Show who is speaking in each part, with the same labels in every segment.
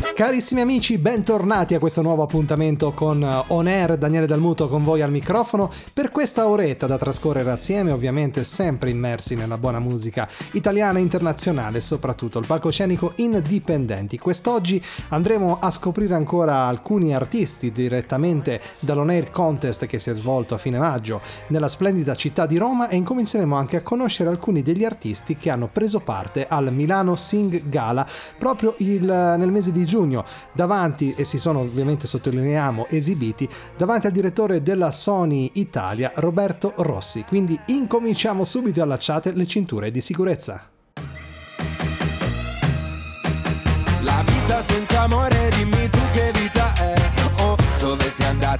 Speaker 1: Carissimi amici, bentornati a questo nuovo appuntamento con eh, On Air, Daniele Dalmuto con voi al microfono per questa oretta da trascorrere assieme, ovviamente sempre immersi nella buona musica italiana e internazionale, soprattutto il palcoscenico indipendenti. Quest'oggi andremo a scoprire ancora alcuni artisti direttamente dall'On Air Contest che si è svolto a fine maggio nella splendida città di Roma e incominceremo anche a conoscere alcuni degli artisti che hanno preso parte al Milano Sing Gala proprio il, nel mese di giugno giugno davanti, e si sono ovviamente sottolineiamo esibiti, davanti al direttore della Sony Italia Roberto Rossi. Quindi incominciamo subito allacciate le cinture di sicurezza.
Speaker 2: La vita senza amore, dimmi tu che vita è. Oh, dove sei andata?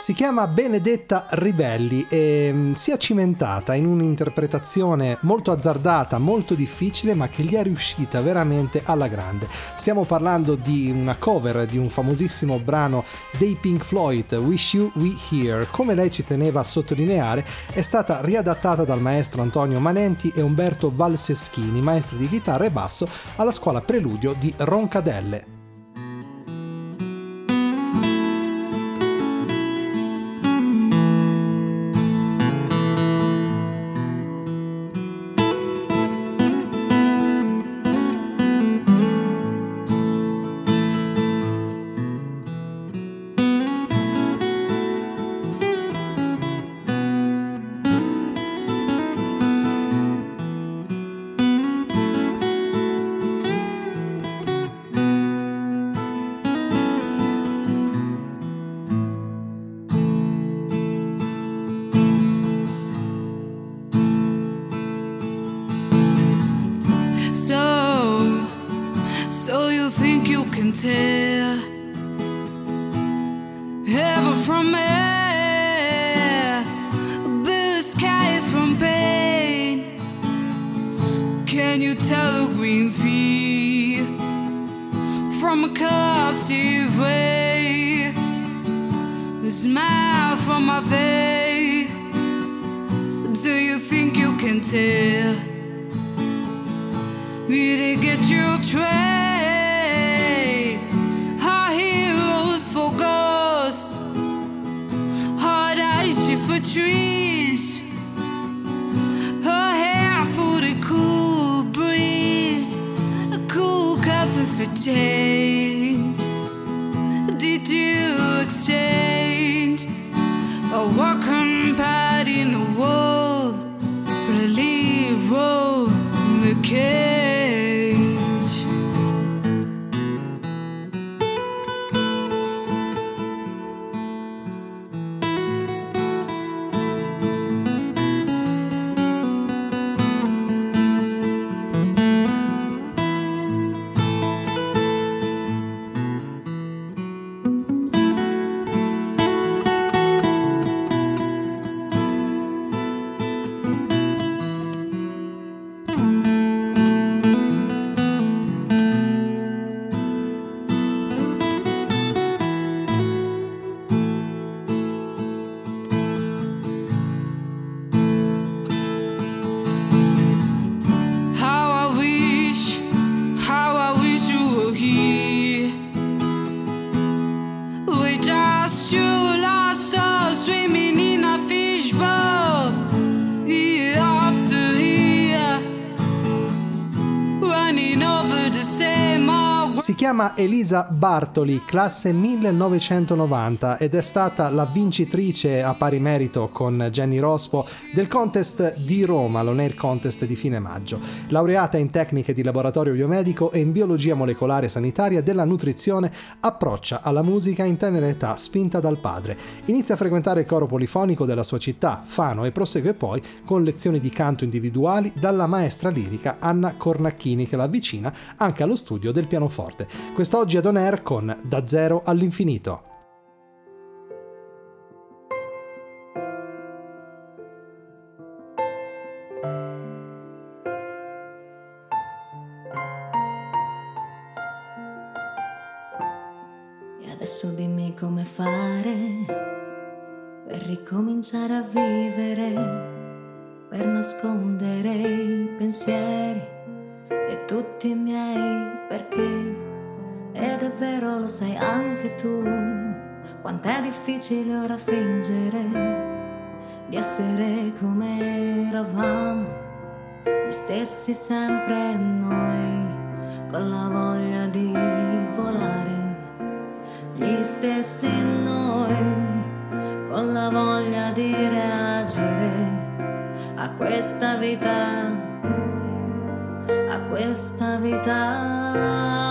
Speaker 1: si chiama Benedetta Ribelli e mm, si è cimentata in un'interpretazione molto azzardata, molto difficile, ma che gli è riuscita veramente alla grande. Stiamo parlando di una cover di un famosissimo brano dei Pink Floyd, Wish You We Here. Come lei ci teneva a sottolineare, è stata riadattata dal maestro Antonio Manenti e Umberto Valseschini, maestri di chitarra e basso alla scuola Preludio di Roncadelle.
Speaker 3: did you exchange? Or what can
Speaker 1: chiama Elisa Bartoli, classe 1990 ed è stata la vincitrice a pari merito con Jenny Rospo del contest di Roma, l'On Contest di fine maggio. Laureata in tecniche di laboratorio biomedico e in biologia molecolare sanitaria della nutrizione, approccia alla musica in tenera età spinta dal padre. Inizia a frequentare il coro polifonico della sua città, Fano, e prosegue poi con lezioni di canto individuali dalla maestra lirica Anna Cornacchini che la avvicina anche allo studio del pianoforte. Quest'oggi ad On Air con Da zero all'infinito.
Speaker 4: Adesso dimmi come fare per ricominciare a vivere, per nascondere quant'è difficile ora fingere di essere come eravamo, gli stessi sempre noi, con la voglia di volare, gli stessi noi, con la voglia di reagire a questa vita, a questa vita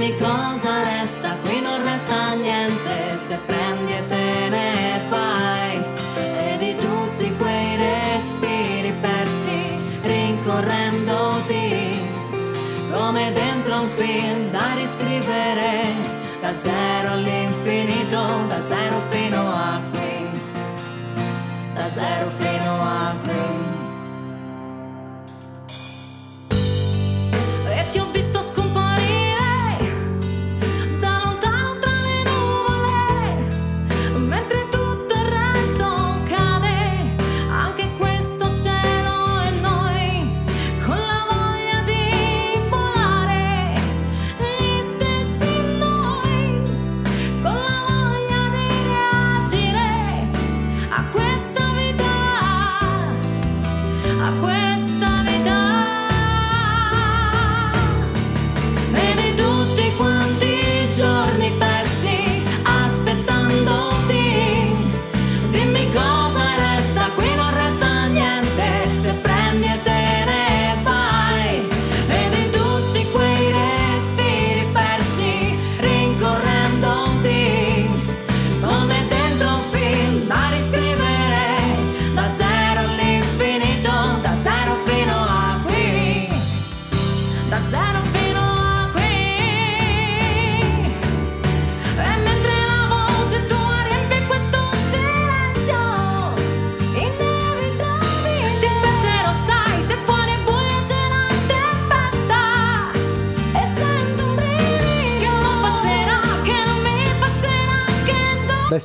Speaker 4: Dimmi cosa resta, qui non resta niente se prendi e te ne vai. E di tutti quei respiri persi rincorrendoti come dentro un film da riscrivere da zero all'infinito, da zero fino a qui, da zero fino a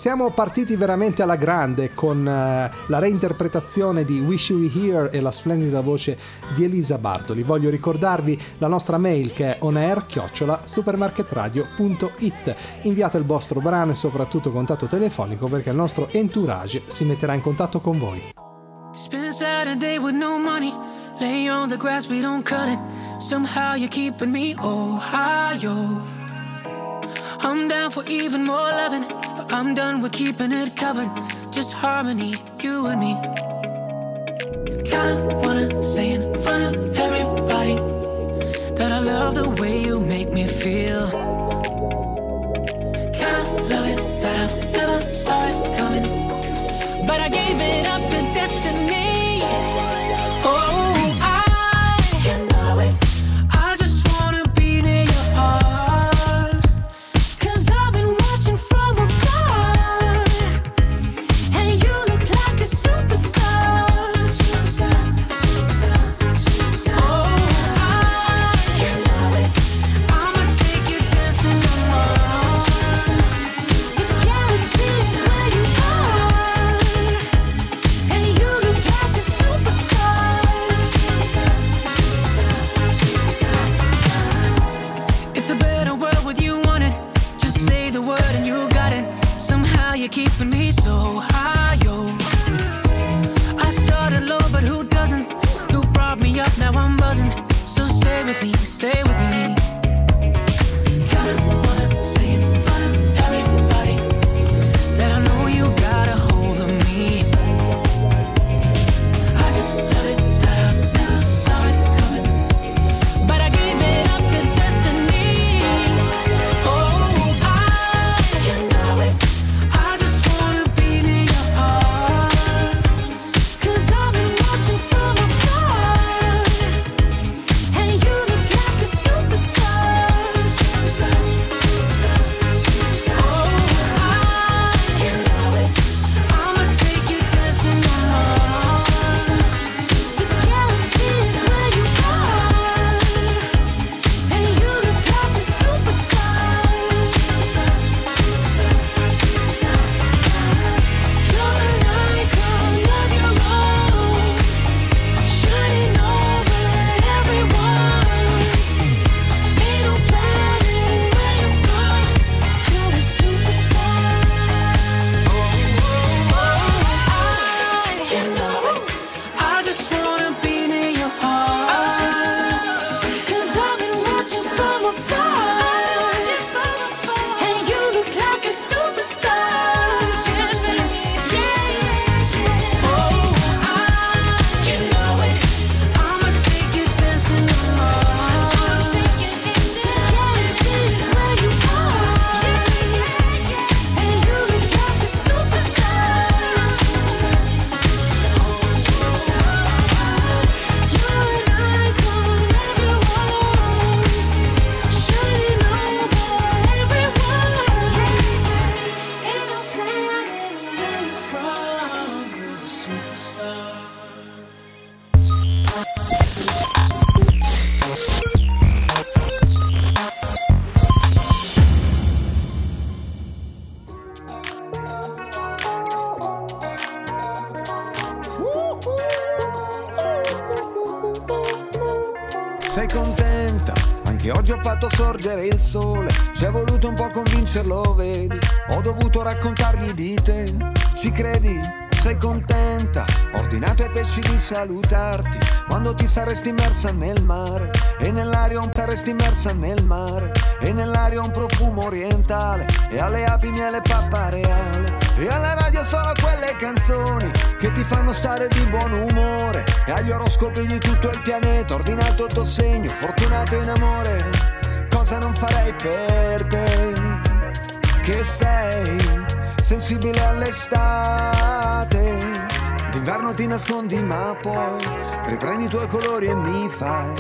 Speaker 5: siamo partiti veramente alla grande con uh, la reinterpretazione di Wish You Were Here e la splendida voce di Elisa Bartoli. Voglio ricordarvi la nostra mail che è onair-supermarketradio.it. Inviate il vostro brano e soprattutto contatto telefonico perché il nostro entourage si metterà in contatto con voi. Spend Ohio. I'm down for even more loving, I'm done with keeping it covered. Just harmony, you and me. Kinda wanna say in front of everybody that I love the way you make me feel.
Speaker 6: Oggi ho fatto sorgere il sole. Ci è voluto un po' convincerlo, vedi? Ho dovuto raccontargli di te. Ci credi? Sei contenta? Ho ordinato ai pesci di salutarti quando ti saresti immersa nel mare. E nell'aria un saresti immersa nel mare. E nell'aria un profumo orientale. E alle api miele pappareale. E alla radio sono quelle canzoni che ti fanno stare di buon umore. E agli oroscopi di tutto il pianeta, ordinato il tuo segno, fortunato in amore. Cosa non farei per te? Che sei sensibile all'estate. D'inverno ti nascondi ma poi riprendi i tuoi colori e mi fai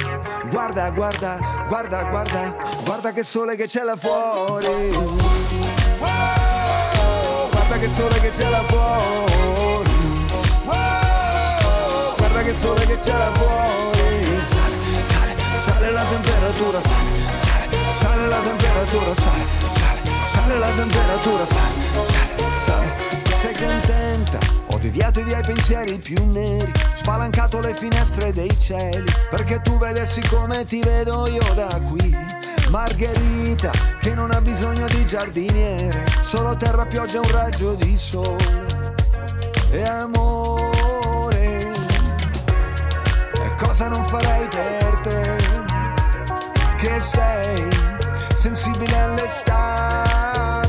Speaker 6: Guarda, guarda, guarda, guarda, guarda che sole che c'è là fuori che sole che c'è là fuori Wow, Guarda che sole che c'è là fuori Sale, sale, sale la temperatura, sale, sale, sale la temperatura, sale, sale, sale la temperatura, sale, sale, sale. Sei contenta? Ho deviato i miei pensieri più neri, spalancato le finestre dei cieli, perché tu vedessi come ti vedo io da qui. Margherita, che non ha bisogno di giardiniere, solo terra, pioggia, un raggio di sole. E amore, e cosa non farei per te? Che sei sensibile all'estate.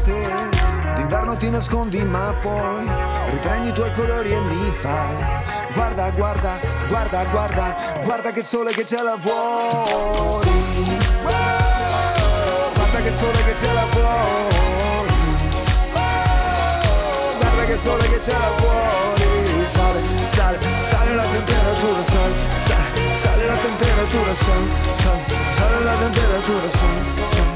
Speaker 6: D'inverno ti nascondi ma poi riprendi i tuoi colori e mi fai Guarda, guarda, guarda, guarda, guarda che sole che ce la vuoi sole che ce la vuoi Guarda che sole che ce la vuoi Sale, sale, sale la temperatura, sale, sale, sale la temperatura, sale, sale, sale la temperatura, sale, sale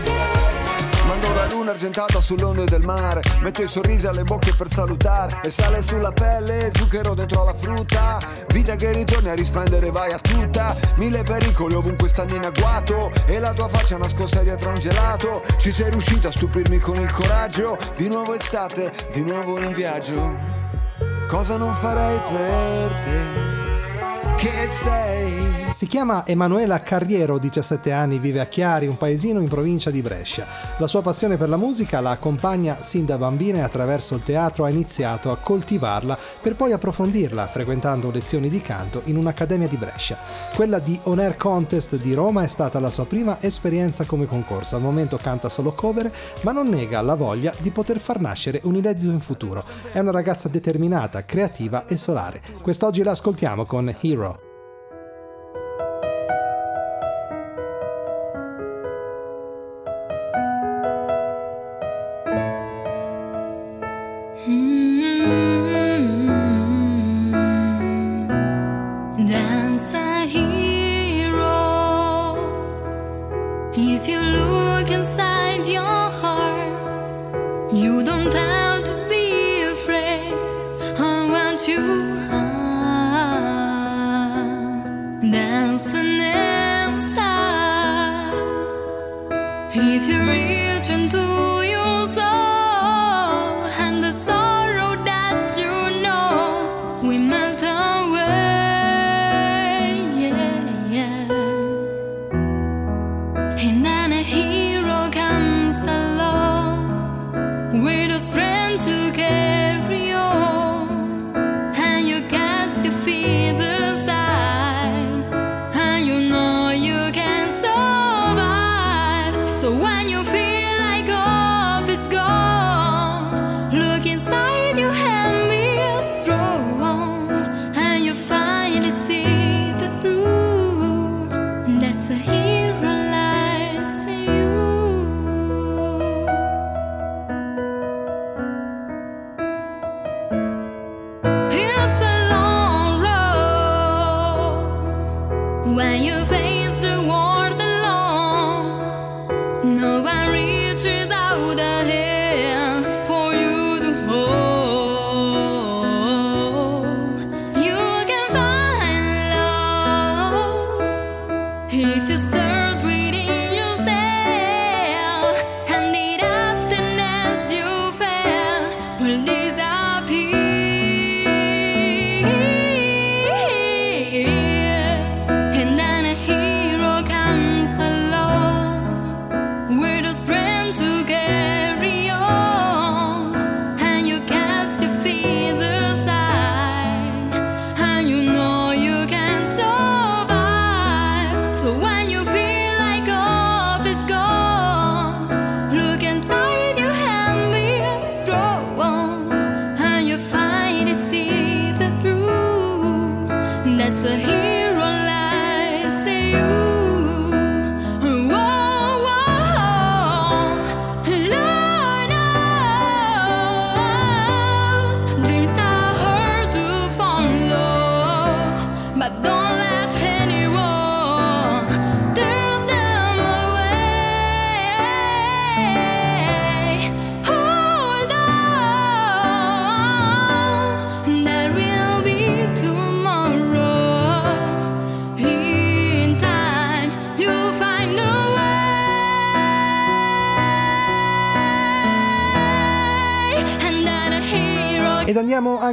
Speaker 6: Mando la luna argentata sull'onde del mare Metto i sorrisi alle bocche per salutare E sale sulla pelle, zucchero dentro la frutta Vita che ritorni a risplendere, vai a tutta Mille pericoli ovunque stanno in agguato E la tua faccia nascosta dietro un gelato Ci sei riuscita a stupirmi con il coraggio Di nuovo estate, di nuovo in viaggio Cosa non farei per te? Che sei?
Speaker 1: Si chiama Emanuela Carriero, 17 anni, vive a Chiari, un paesino in provincia di Brescia. La sua passione per la musica la accompagna sin da bambina e attraverso il teatro ha iniziato a coltivarla per poi approfondirla frequentando lezioni di canto in un'accademia di Brescia. Quella di On Air Contest di Roma è stata la sua prima esperienza come concorso. Al momento canta solo cover, ma non nega la voglia di poter far nascere un inedito in futuro. È una ragazza determinata, creativa e solare. Quest'oggi la ascoltiamo con Hero.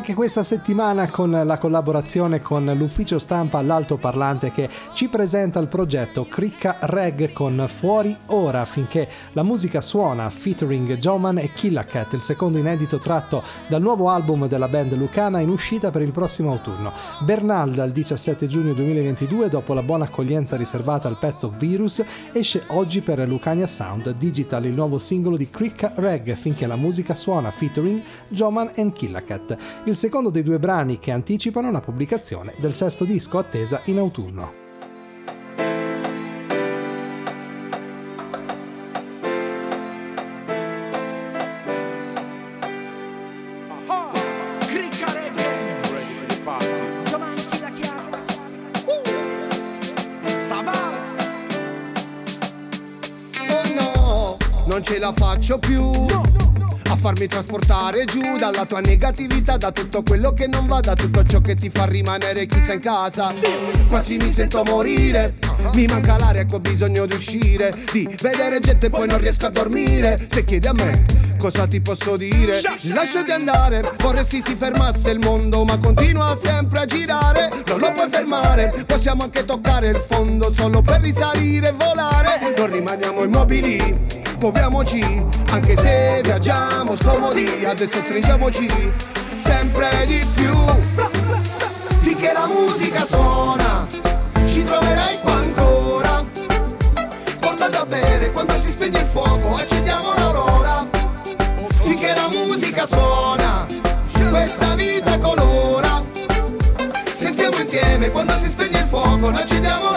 Speaker 1: Anche questa settimana con la collaborazione con l'ufficio stampa all'altoparlante che ci presenta il progetto Cricca Reg con Fuori Ora finché la musica suona featuring Joman e Killacat, il secondo inedito tratto dal nuovo album della band lucana in uscita per il prossimo autunno. Bernalda il 17 giugno 2022 dopo la buona accoglienza riservata al pezzo Virus esce oggi per Lucania Sound Digital il nuovo singolo di Cricca Reg finché la musica suona featuring Joman e Killacat. Cat, il secondo dei due brani che anticipano la pubblicazione del sesto disco attesa in autunno.
Speaker 7: Farmi trasportare giù dalla tua negatività, da tutto quello che non va, da tutto ciò che ti fa rimanere chiusa in casa. Quasi mi sento morire. Mi manca l'aria, ecco ho bisogno di uscire, di vedere gente e poi non riesco a dormire. Se chiedi a me cosa ti posso dire? Lasciati andare, vorresti si fermasse il mondo, ma continua sempre a girare. Non lo puoi fermare, possiamo anche toccare il fondo solo per risalire e volare. Non rimaniamo immobili muoviamoci, anche se viaggiamo scomodi, adesso stringiamoci sempre di più. Finché la musica suona, ci troverai qua ancora. Porta da bere quando si spegne il fuoco, accendiamo l'aurora. Finché la musica suona, questa vita colora. Se stiamo insieme quando si spegne il fuoco, accendiamo l'aurora.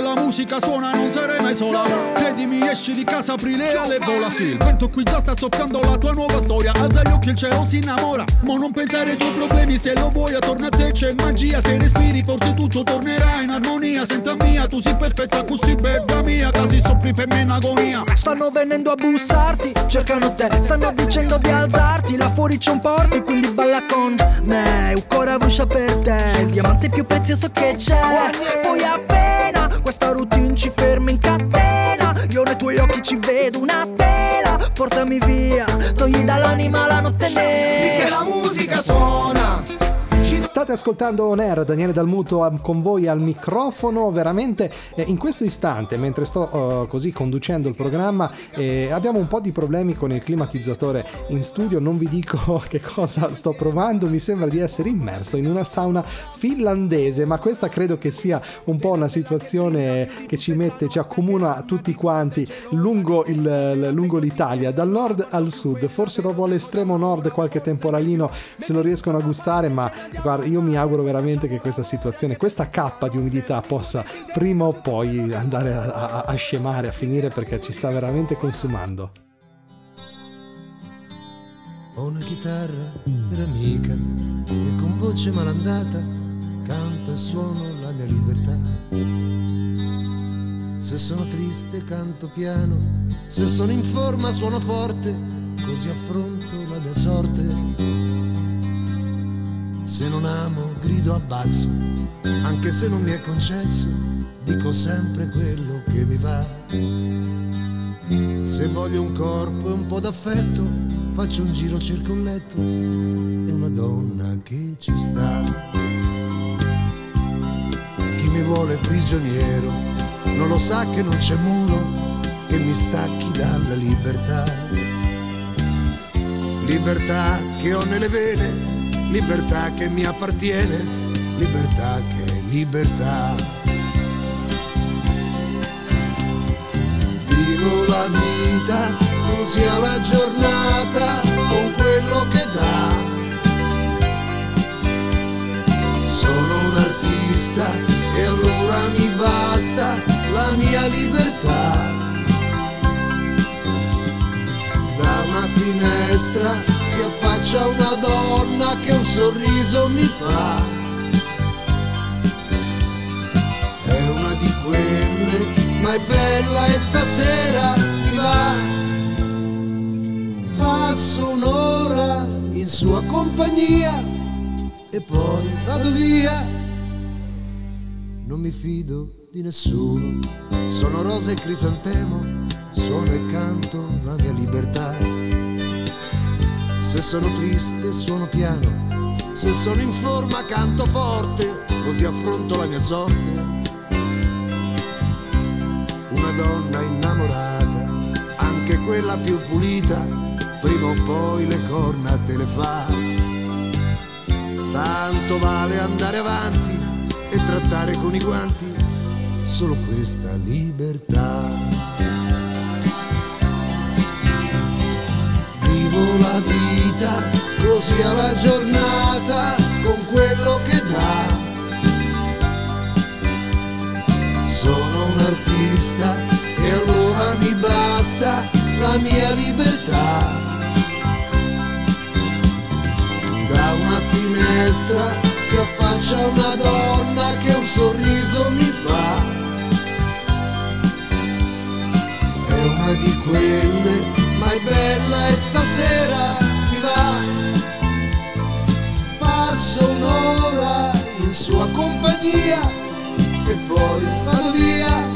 Speaker 8: Musica suona non sarei mai sola. Credimi esci di casa aprile alle vola Sì, il vento qui già sta soffiando la tua nuova storia. Alza gli occhi il cielo si innamora. Ma non pensare ai tuoi problemi se lo vuoi attorno a te c'è magia. Se respiri forse tutto tornerà in armonia. Senta mia, tu sei perfetta così bella mia. Quasi soffri per me in agonia.
Speaker 9: Stanno venendo a bussarti, cercano te. Stanno dicendo di alzarti Là fuori c'è un porto quindi balla con me. Un cuore avuscia per te. Il diamante più prezioso che c'è. Poi appena questa routine ci ferma in catena. Io nei tuoi occhi ci vedo una tela. Portami via, togli dall'anima la notte nera.
Speaker 7: Finché la musica suona
Speaker 1: State ascoltando On Air, Daniele Dalmuto con voi al microfono, veramente eh, in questo istante, mentre sto uh, così conducendo il programma, eh, abbiamo un po' di problemi con il climatizzatore in studio, non vi dico che cosa sto provando, mi sembra di essere immerso in una sauna finlandese, ma questa credo che sia un po' una situazione che ci mette, ci accomuna tutti quanti lungo, il, lungo l'Italia, dal nord al sud, forse proprio all'estremo nord qualche temporalino se lo riescono a gustare, ma guarda, io mi auguro veramente che questa situazione, questa cappa di umidità possa prima o poi andare a, a, a scemare, a finire perché ci sta veramente consumando.
Speaker 10: Ho una chitarra per amica e con voce malandata canto e suono la mia libertà. Se sono triste canto piano, se sono in forma suono forte, così affronto la mia sorte se non amo grido a basso, anche se non mi è concesso, dico sempre quello che mi va. Se voglio un corpo e un po' d'affetto, faccio un giro, cerco un letto e una donna che ci sta. Chi mi vuole prigioniero non lo sa che non c'è muro che mi stacchi dalla libertà. Libertà che ho nelle vene libertà che mi appartiene, libertà che è libertà. Vivo la vita così alla giornata con quello che dà. Sono un artista e allora mi basta la mia libertà. Da una finestra si affaccia una donna che un sorriso mi fa. È una di quelle, ma è bella e stasera mi va. Passo un'ora in sua compagnia e poi vado via non mi fido di nessuno. Sono rosa e crisantemo, suono e canto la mia libertà. Se sono triste suono piano, se sono in forma canto forte, così affronto la mia sorte. Una donna innamorata, anche quella più pulita, prima o poi le corna te le fa. Tanto vale andare avanti e trattare con i guanti solo questa libertà. Vita così alla giornata con quello che dà. Sono un artista e allora mi basta la mia libertà. Da una finestra si affaccia una donna che un sorriso mi fa. È una di quelle, ma è bella e stasera ti va. Passo un'ora in sua compagnia e poi vado via.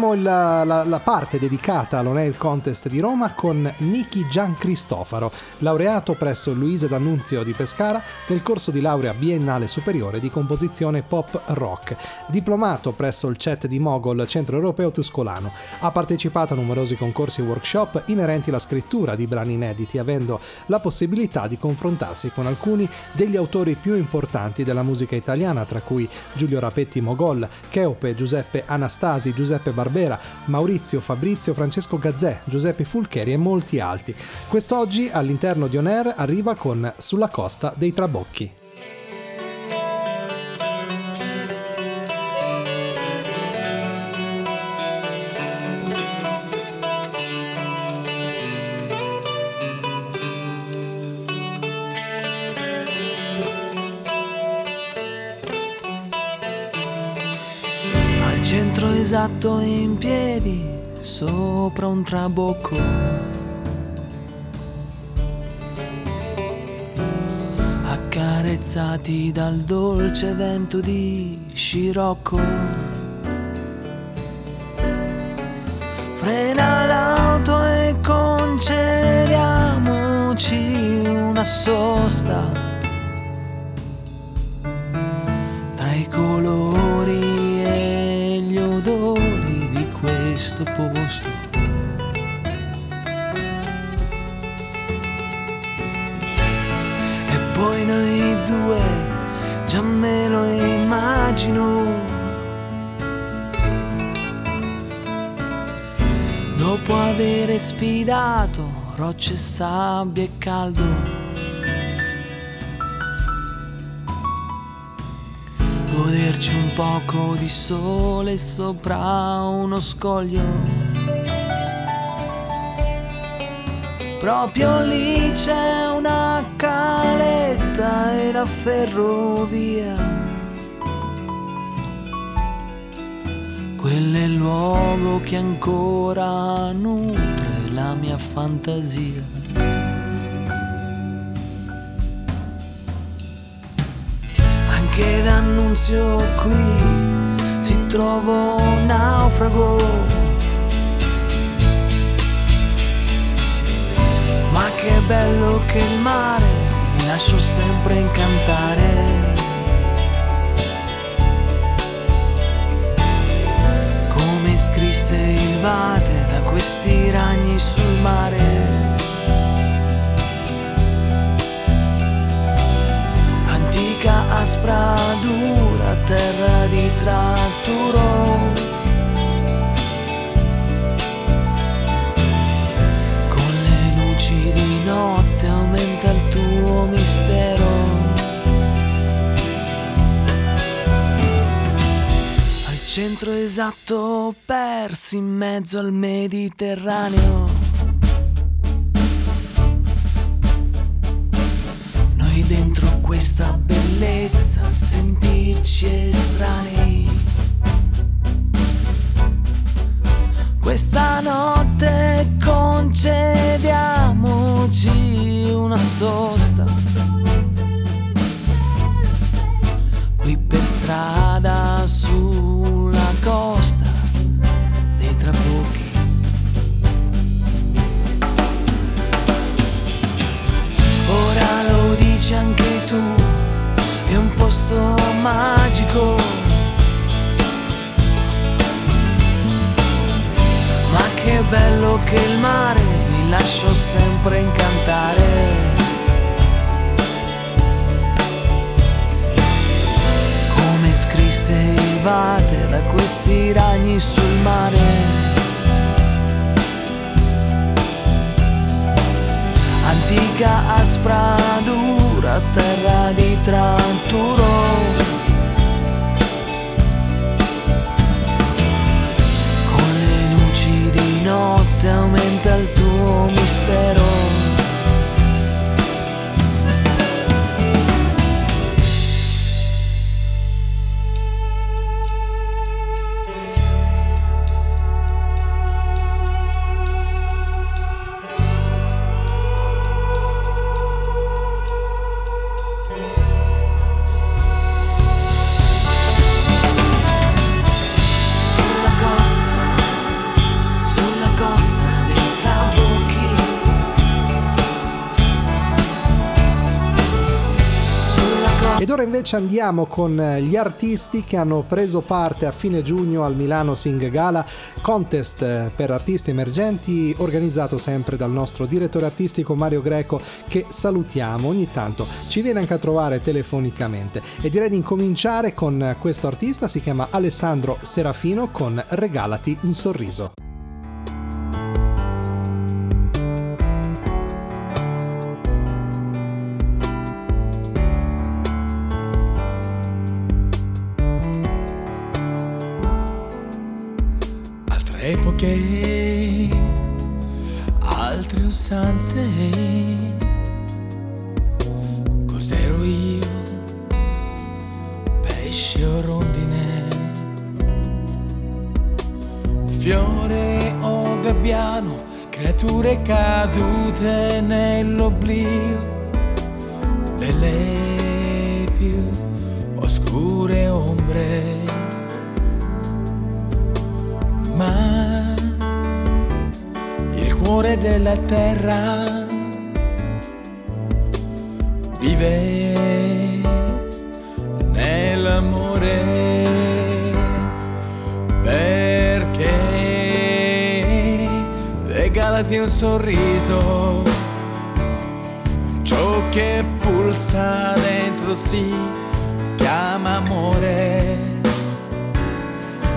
Speaker 1: Chiudiamo la, la, la parte dedicata all'On Contest di Roma con Niki Gian Cristofaro, laureato presso Luise D'Annunzio di Pescara nel corso di laurea biennale superiore di composizione pop rock, diplomato presso il CET di Mogol Centro Europeo Tuscolano. Ha partecipato a numerosi concorsi e workshop inerenti alla scrittura di brani inediti, avendo la possibilità di confrontarsi con alcuni degli autori più importanti della musica italiana, tra cui Giulio Rapetti Mogol, Cheope, Giuseppe Anastasi, Giuseppe Barbera, Maurizio Fabrizio, Francesco Gazzè, Giuseppe Fulcheri e molti altri. Quest'oggi all'interno di On Air arriva con Sulla costa dei Trabocchi.
Speaker 11: Esatto in piedi sopra un trabocco. Accarezzati dal dolce vento di scirocco. Frena l'auto e concediamoci una sosta tra i colori questo posto. E poi noi due, già me lo immagino. Dopo avere sfidato rocce, sabbia e caldo. Goderci un poco di sole sopra uno scoglio. Proprio lì c'è una caletta e la ferrovia. Quello è il luogo che ancora nutre la mia fantasia. Che d'annunzio qui si trova un naufrago. Ma che bello che il mare mi lascio sempre incantare. Come scrisse il vate da questi ragni sul mare. Aspra dura terra di tratturo. Con le luci di notte aumenta il tuo mistero. Al centro esatto persi in mezzo al Mediterraneo. Dentro questa bellezza sentirci estranei. Questa notte concediamoci una sosta. Bello che il mare mi lascio sempre incantare. Come scrisse il vate da questi ragni sul mare. antica aspra dura terra di Tranturo di notte aumenta il tuo mistero
Speaker 1: Ed ora invece andiamo con gli artisti che hanno preso parte a fine giugno al Milano Sing Gala, contest per artisti emergenti organizzato sempre dal nostro direttore artistico Mario Greco che salutiamo ogni tanto, ci viene anche a trovare telefonicamente. E direi di incominciare con questo artista, si chiama Alessandro Serafino con Regalati un sorriso.
Speaker 11: Usanze. Cos'ero io? Pesce o rondine? Fiore o gabbiano? Creature cadute nell'oblio delle della terra. Vive nell'amore. Perché regalati un sorriso. Ciò che pulsa dentro si chiama amore.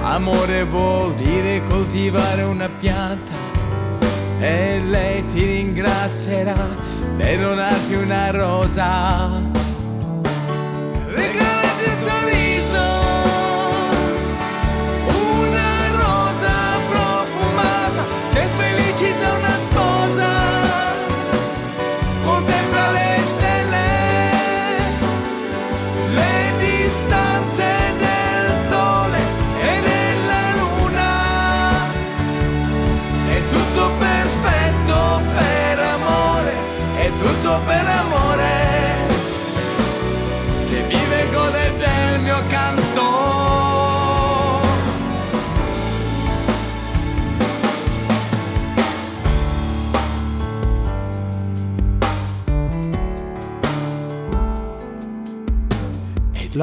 Speaker 11: Amore vuol dire coltivare una pianta e lei ti ringrazierà per donarti una rosa.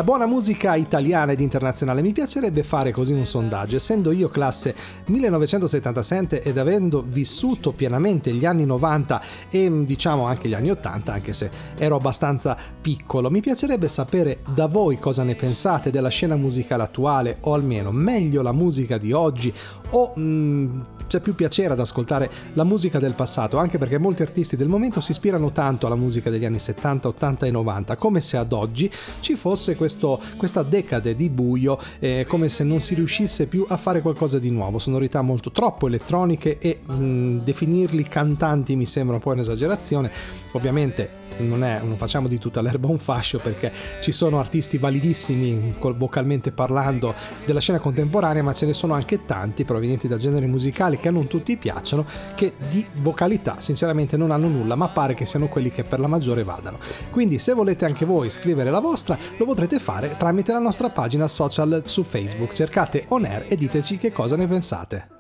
Speaker 1: La buona musica italiana ed internazionale. Mi piacerebbe fare così un sondaggio, essendo io classe 1977 ed avendo vissuto pienamente gli anni 90 e diciamo anche gli anni 80, anche se ero abbastanza piccolo, mi piacerebbe sapere da voi cosa ne pensate della scena musicale attuale o almeno meglio la musica di oggi o mh, mm, c'è più piacere ad ascoltare la musica del passato, anche perché molti artisti del momento si ispirano tanto alla musica degli anni 70, 80 e 90, come se ad oggi ci fosse questo, questa decade di buio, eh, come se non si riuscisse più a fare qualcosa di nuovo, sonorità molto troppo elettroniche e mh, definirli cantanti mi sembra un po' un'esagerazione, ovviamente non, è, non facciamo di tutta l'erba un fascio perché ci sono artisti validissimi vocalmente parlando della scena contemporanea, ma ce ne sono anche tanti provenienti da generi musicali che non tutti piacciono, che di vocalità sinceramente non hanno nulla, ma pare che siano quelli che per la maggiore vadano. Quindi se volete anche voi scrivere la vostra, lo potrete fare tramite la nostra pagina social su Facebook. Cercate On Air e diteci che cosa ne pensate.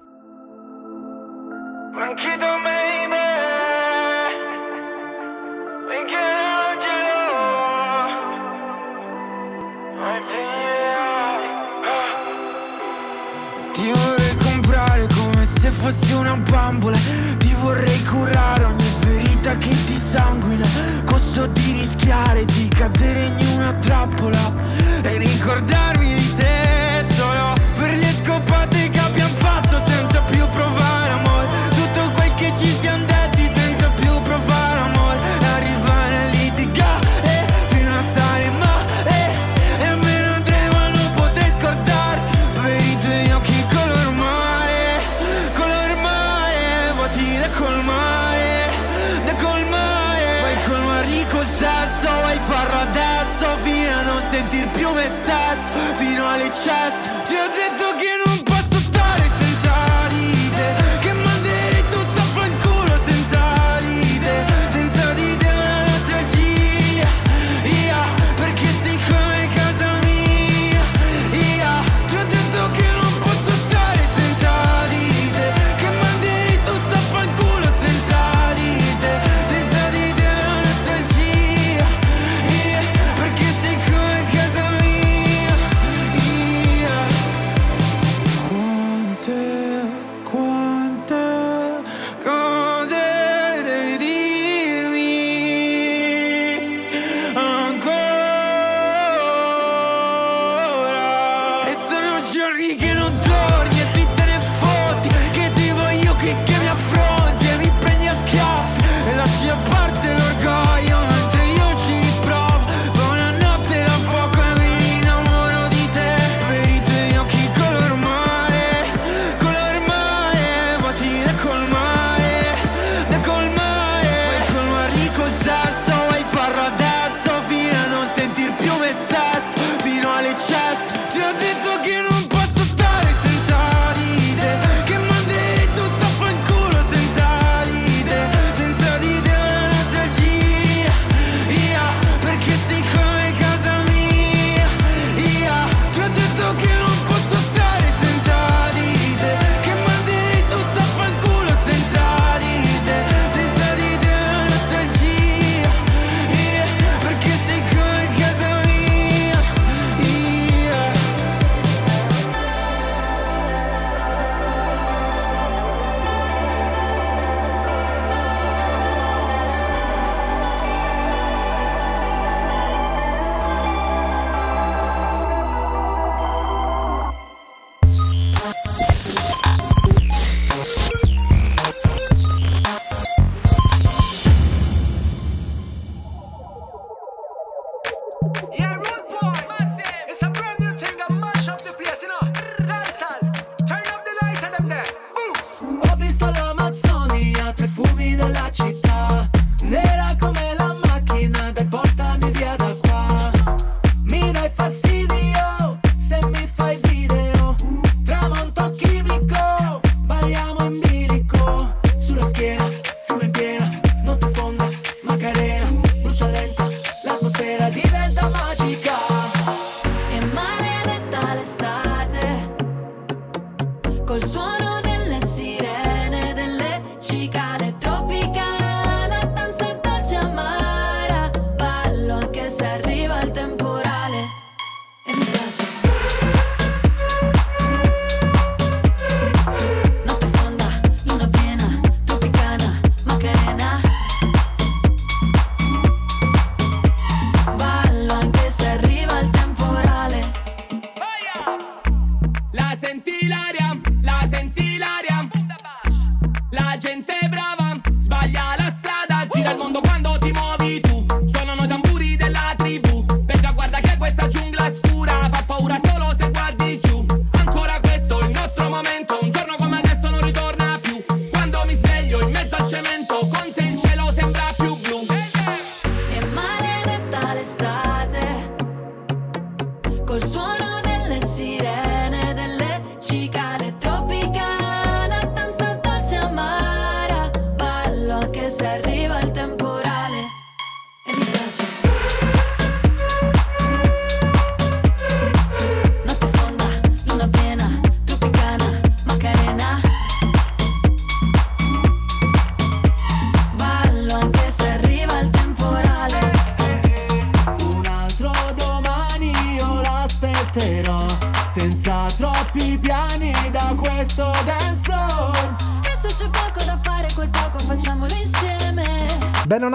Speaker 12: Non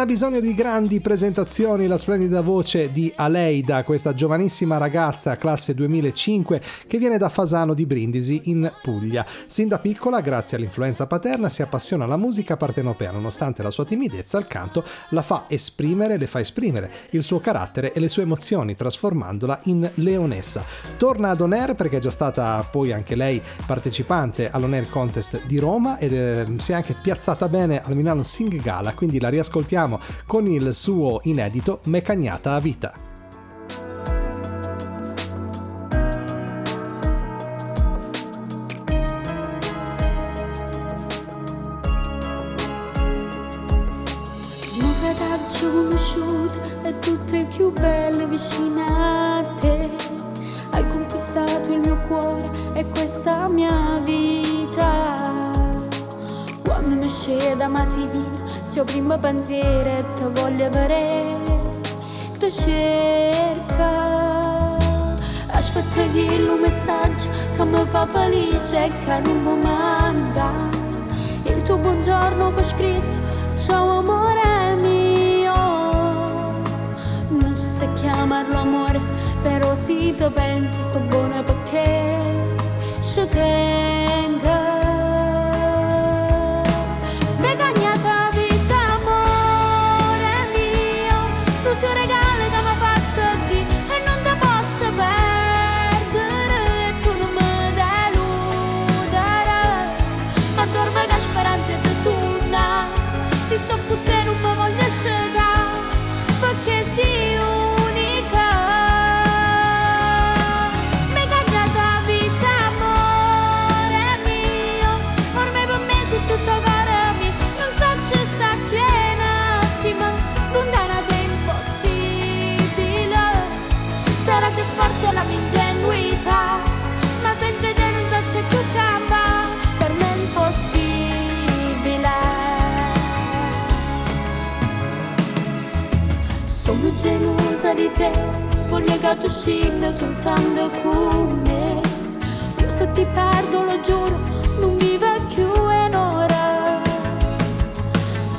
Speaker 1: ha bisogno di grandi presentazioni la splendida voce di Aleida, questa giovanissima ragazza classe 2005 che viene da Fasano di Brindisi in Puglia. Sin da piccola, grazie all'influenza paterna, si appassiona alla musica partenopea, nonostante la sua timidezza al canto la fa esprimere, le fa esprimere il suo carattere e le sue emozioni, trasformandola in leonessa. Torna ad On perché è già stata poi anche lei partecipante all'On Contest di Roma ed eh, si è anche piazzata bene al Milano Sing Gala, quindi la riascoltiamo ascoltiamo con il suo inedito Mecagnata a vita.
Speaker 13: conosciute e tutte più belle vicine a te. Hai conquistato il mio cuore e questa mia vita. Quando mi esce da mattina se ho primo pensiero ti voglio avere ti cerca. Aspetta che il messaggio che mi fa felice e che non mi manca il tuo buongiorno che ho scritto ciao amore mio. Non so se chiamarlo amore però se ti pensi sto buono perché je tenga. Gelosa di te, voglio che tu uscire soltanto con me. Io se ti perdo lo giuro, non vivo più un'ora.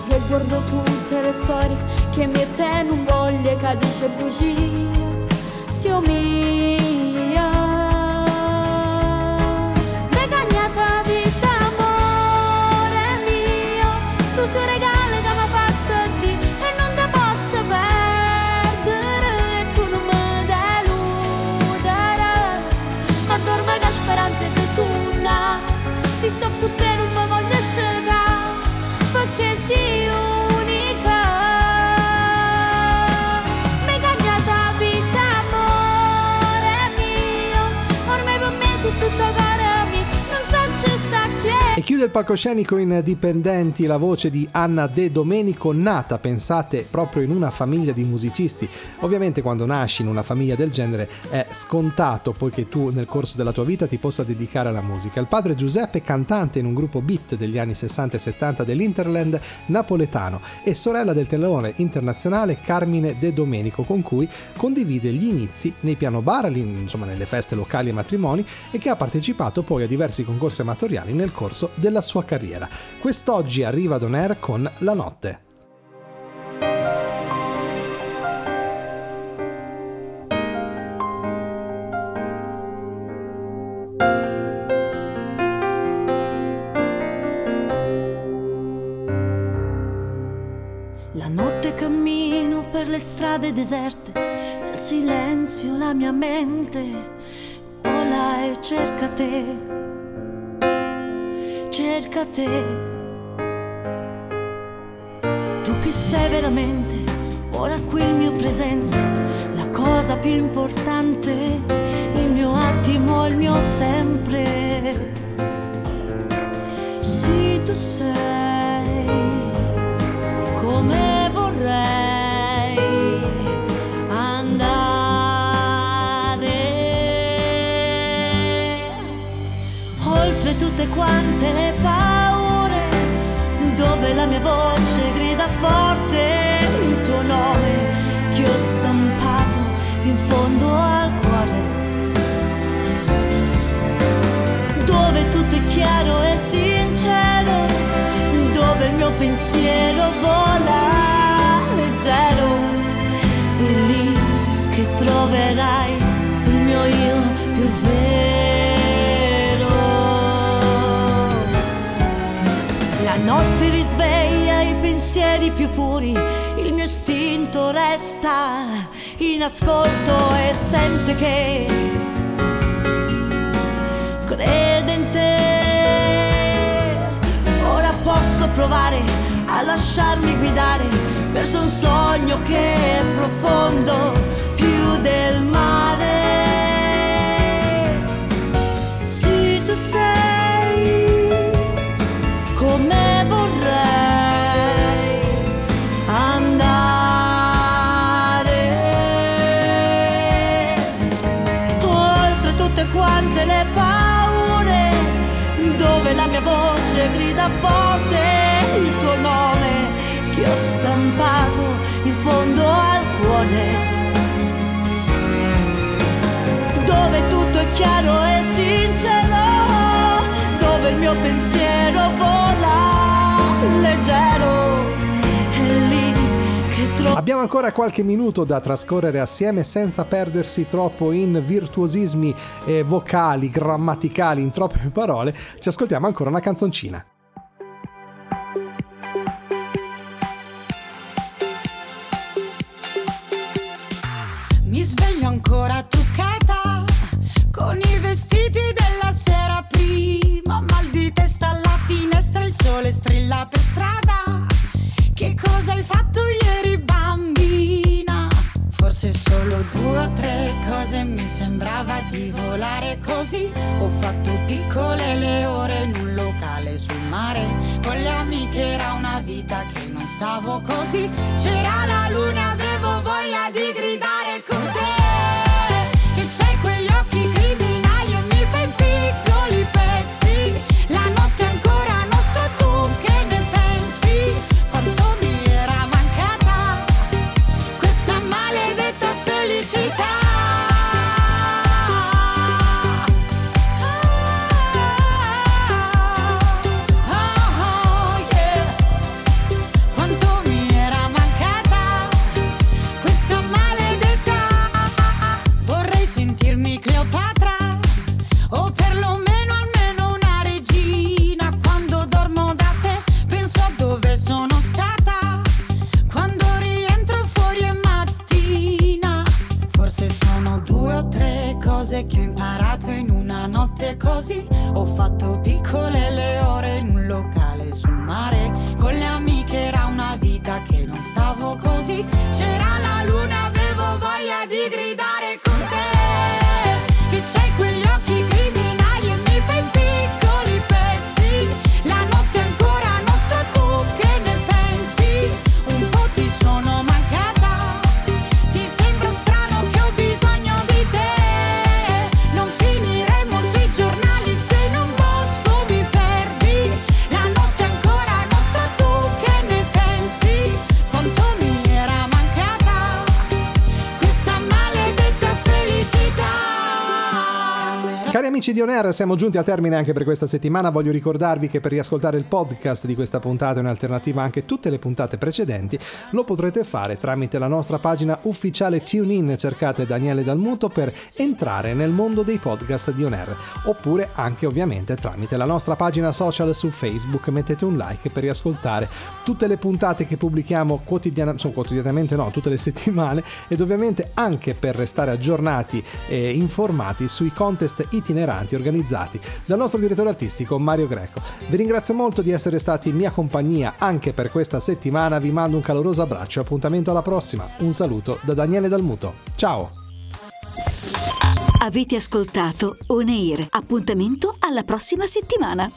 Speaker 13: E guardo tutte le storie che mi e te non voglio che dice bugie. Sio mia.
Speaker 1: Chiude il palcoscenico in Dipendenti la voce di Anna De Domenico, nata, pensate, proprio in una famiglia di musicisti. Ovviamente quando nasci in una famiglia del genere è scontato poi che tu nel corso della tua vita ti possa dedicare alla musica. Il padre Giuseppe, cantante in un gruppo beat degli anni 60 e 70 dell'Interland napoletano e sorella del tenore internazionale Carmine De Domenico con cui condivide gli inizi nei piano bar, insomma nelle feste locali e matrimoni e che ha partecipato poi a diversi concorsi amatoriali nel corso della sua carriera. Quest'oggi arriva ad On Air con La Notte.
Speaker 11: La notte cammino per le strade deserte, nel silenzio la mia mente vola e cerca te, cerca te. Tu che sei veramente, ora qui il mio presente, la cosa più importante, il mio attimo, il mio sempre. Sì, tu sei come vorrei andare oltre tutte quante le mia voce grida forte il tuo nome che ho stampato in fondo al cuore. Dove tutto è chiaro e sincero, dove il mio pensiero vola leggero, pensieri più puri, il mio istinto resta in ascolto e sente che crede in te. Ora posso provare a lasciarmi guidare verso un sogno che è profondo più del mare. Stampato in fondo al cuore dove tutto è chiaro e sincero dove il mio pensiero vola leggero
Speaker 1: Abbiamo ancora qualche minuto da trascorrere assieme senza perdersi troppo in virtuosismi vocali, grammaticali, in troppe parole. Ci ascoltiamo ancora una canzoncina.
Speaker 14: Sveglio ancora truccata con i vestiti della sera prima. Mal di testa alla finestra, il sole strilla per strada. Che cosa hai fatto ieri, bambina? Forse solo due o tre cose mi sembrava di volare così. Ho fatto piccole le ore in un locale sul mare. Con le amiche era una vita che non stavo così. C'era la luna, avevo voglia di gridare con te. Tre cose che ho imparato in una notte così. Ho fatto piccole le ore in un locale sul mare. Con le amiche era una vita che non stavo così. C'era la luna, avevo voglia di gridare con
Speaker 1: Cari amici di On Air, siamo giunti al termine anche per questa settimana. Voglio ricordarvi che per riascoltare il podcast di questa puntata e in alternativa anche tutte le puntate precedenti lo potrete fare tramite la nostra pagina ufficiale TuneIn. Cercate Daniele Dalmuto per entrare nel mondo dei podcast di On Air. Oppure anche ovviamente tramite la nostra pagina social su Facebook. Mettete un like per riascoltare tutte le puntate che pubblichiamo quotidiana- insomma, quotidianamente, no, tutte le settimane ed ovviamente anche per restare aggiornati e informati sui contest itineranti organizzati dal nostro direttore artistico Mario Greco. Vi ringrazio molto di essere stati in mia compagnia anche per questa settimana, vi mando un caloroso abbraccio e appuntamento alla prossima. Un saluto da Daniele Dalmuto. Ciao!
Speaker 15: Avete ascoltato On Air. Appuntamento alla prossima settimana.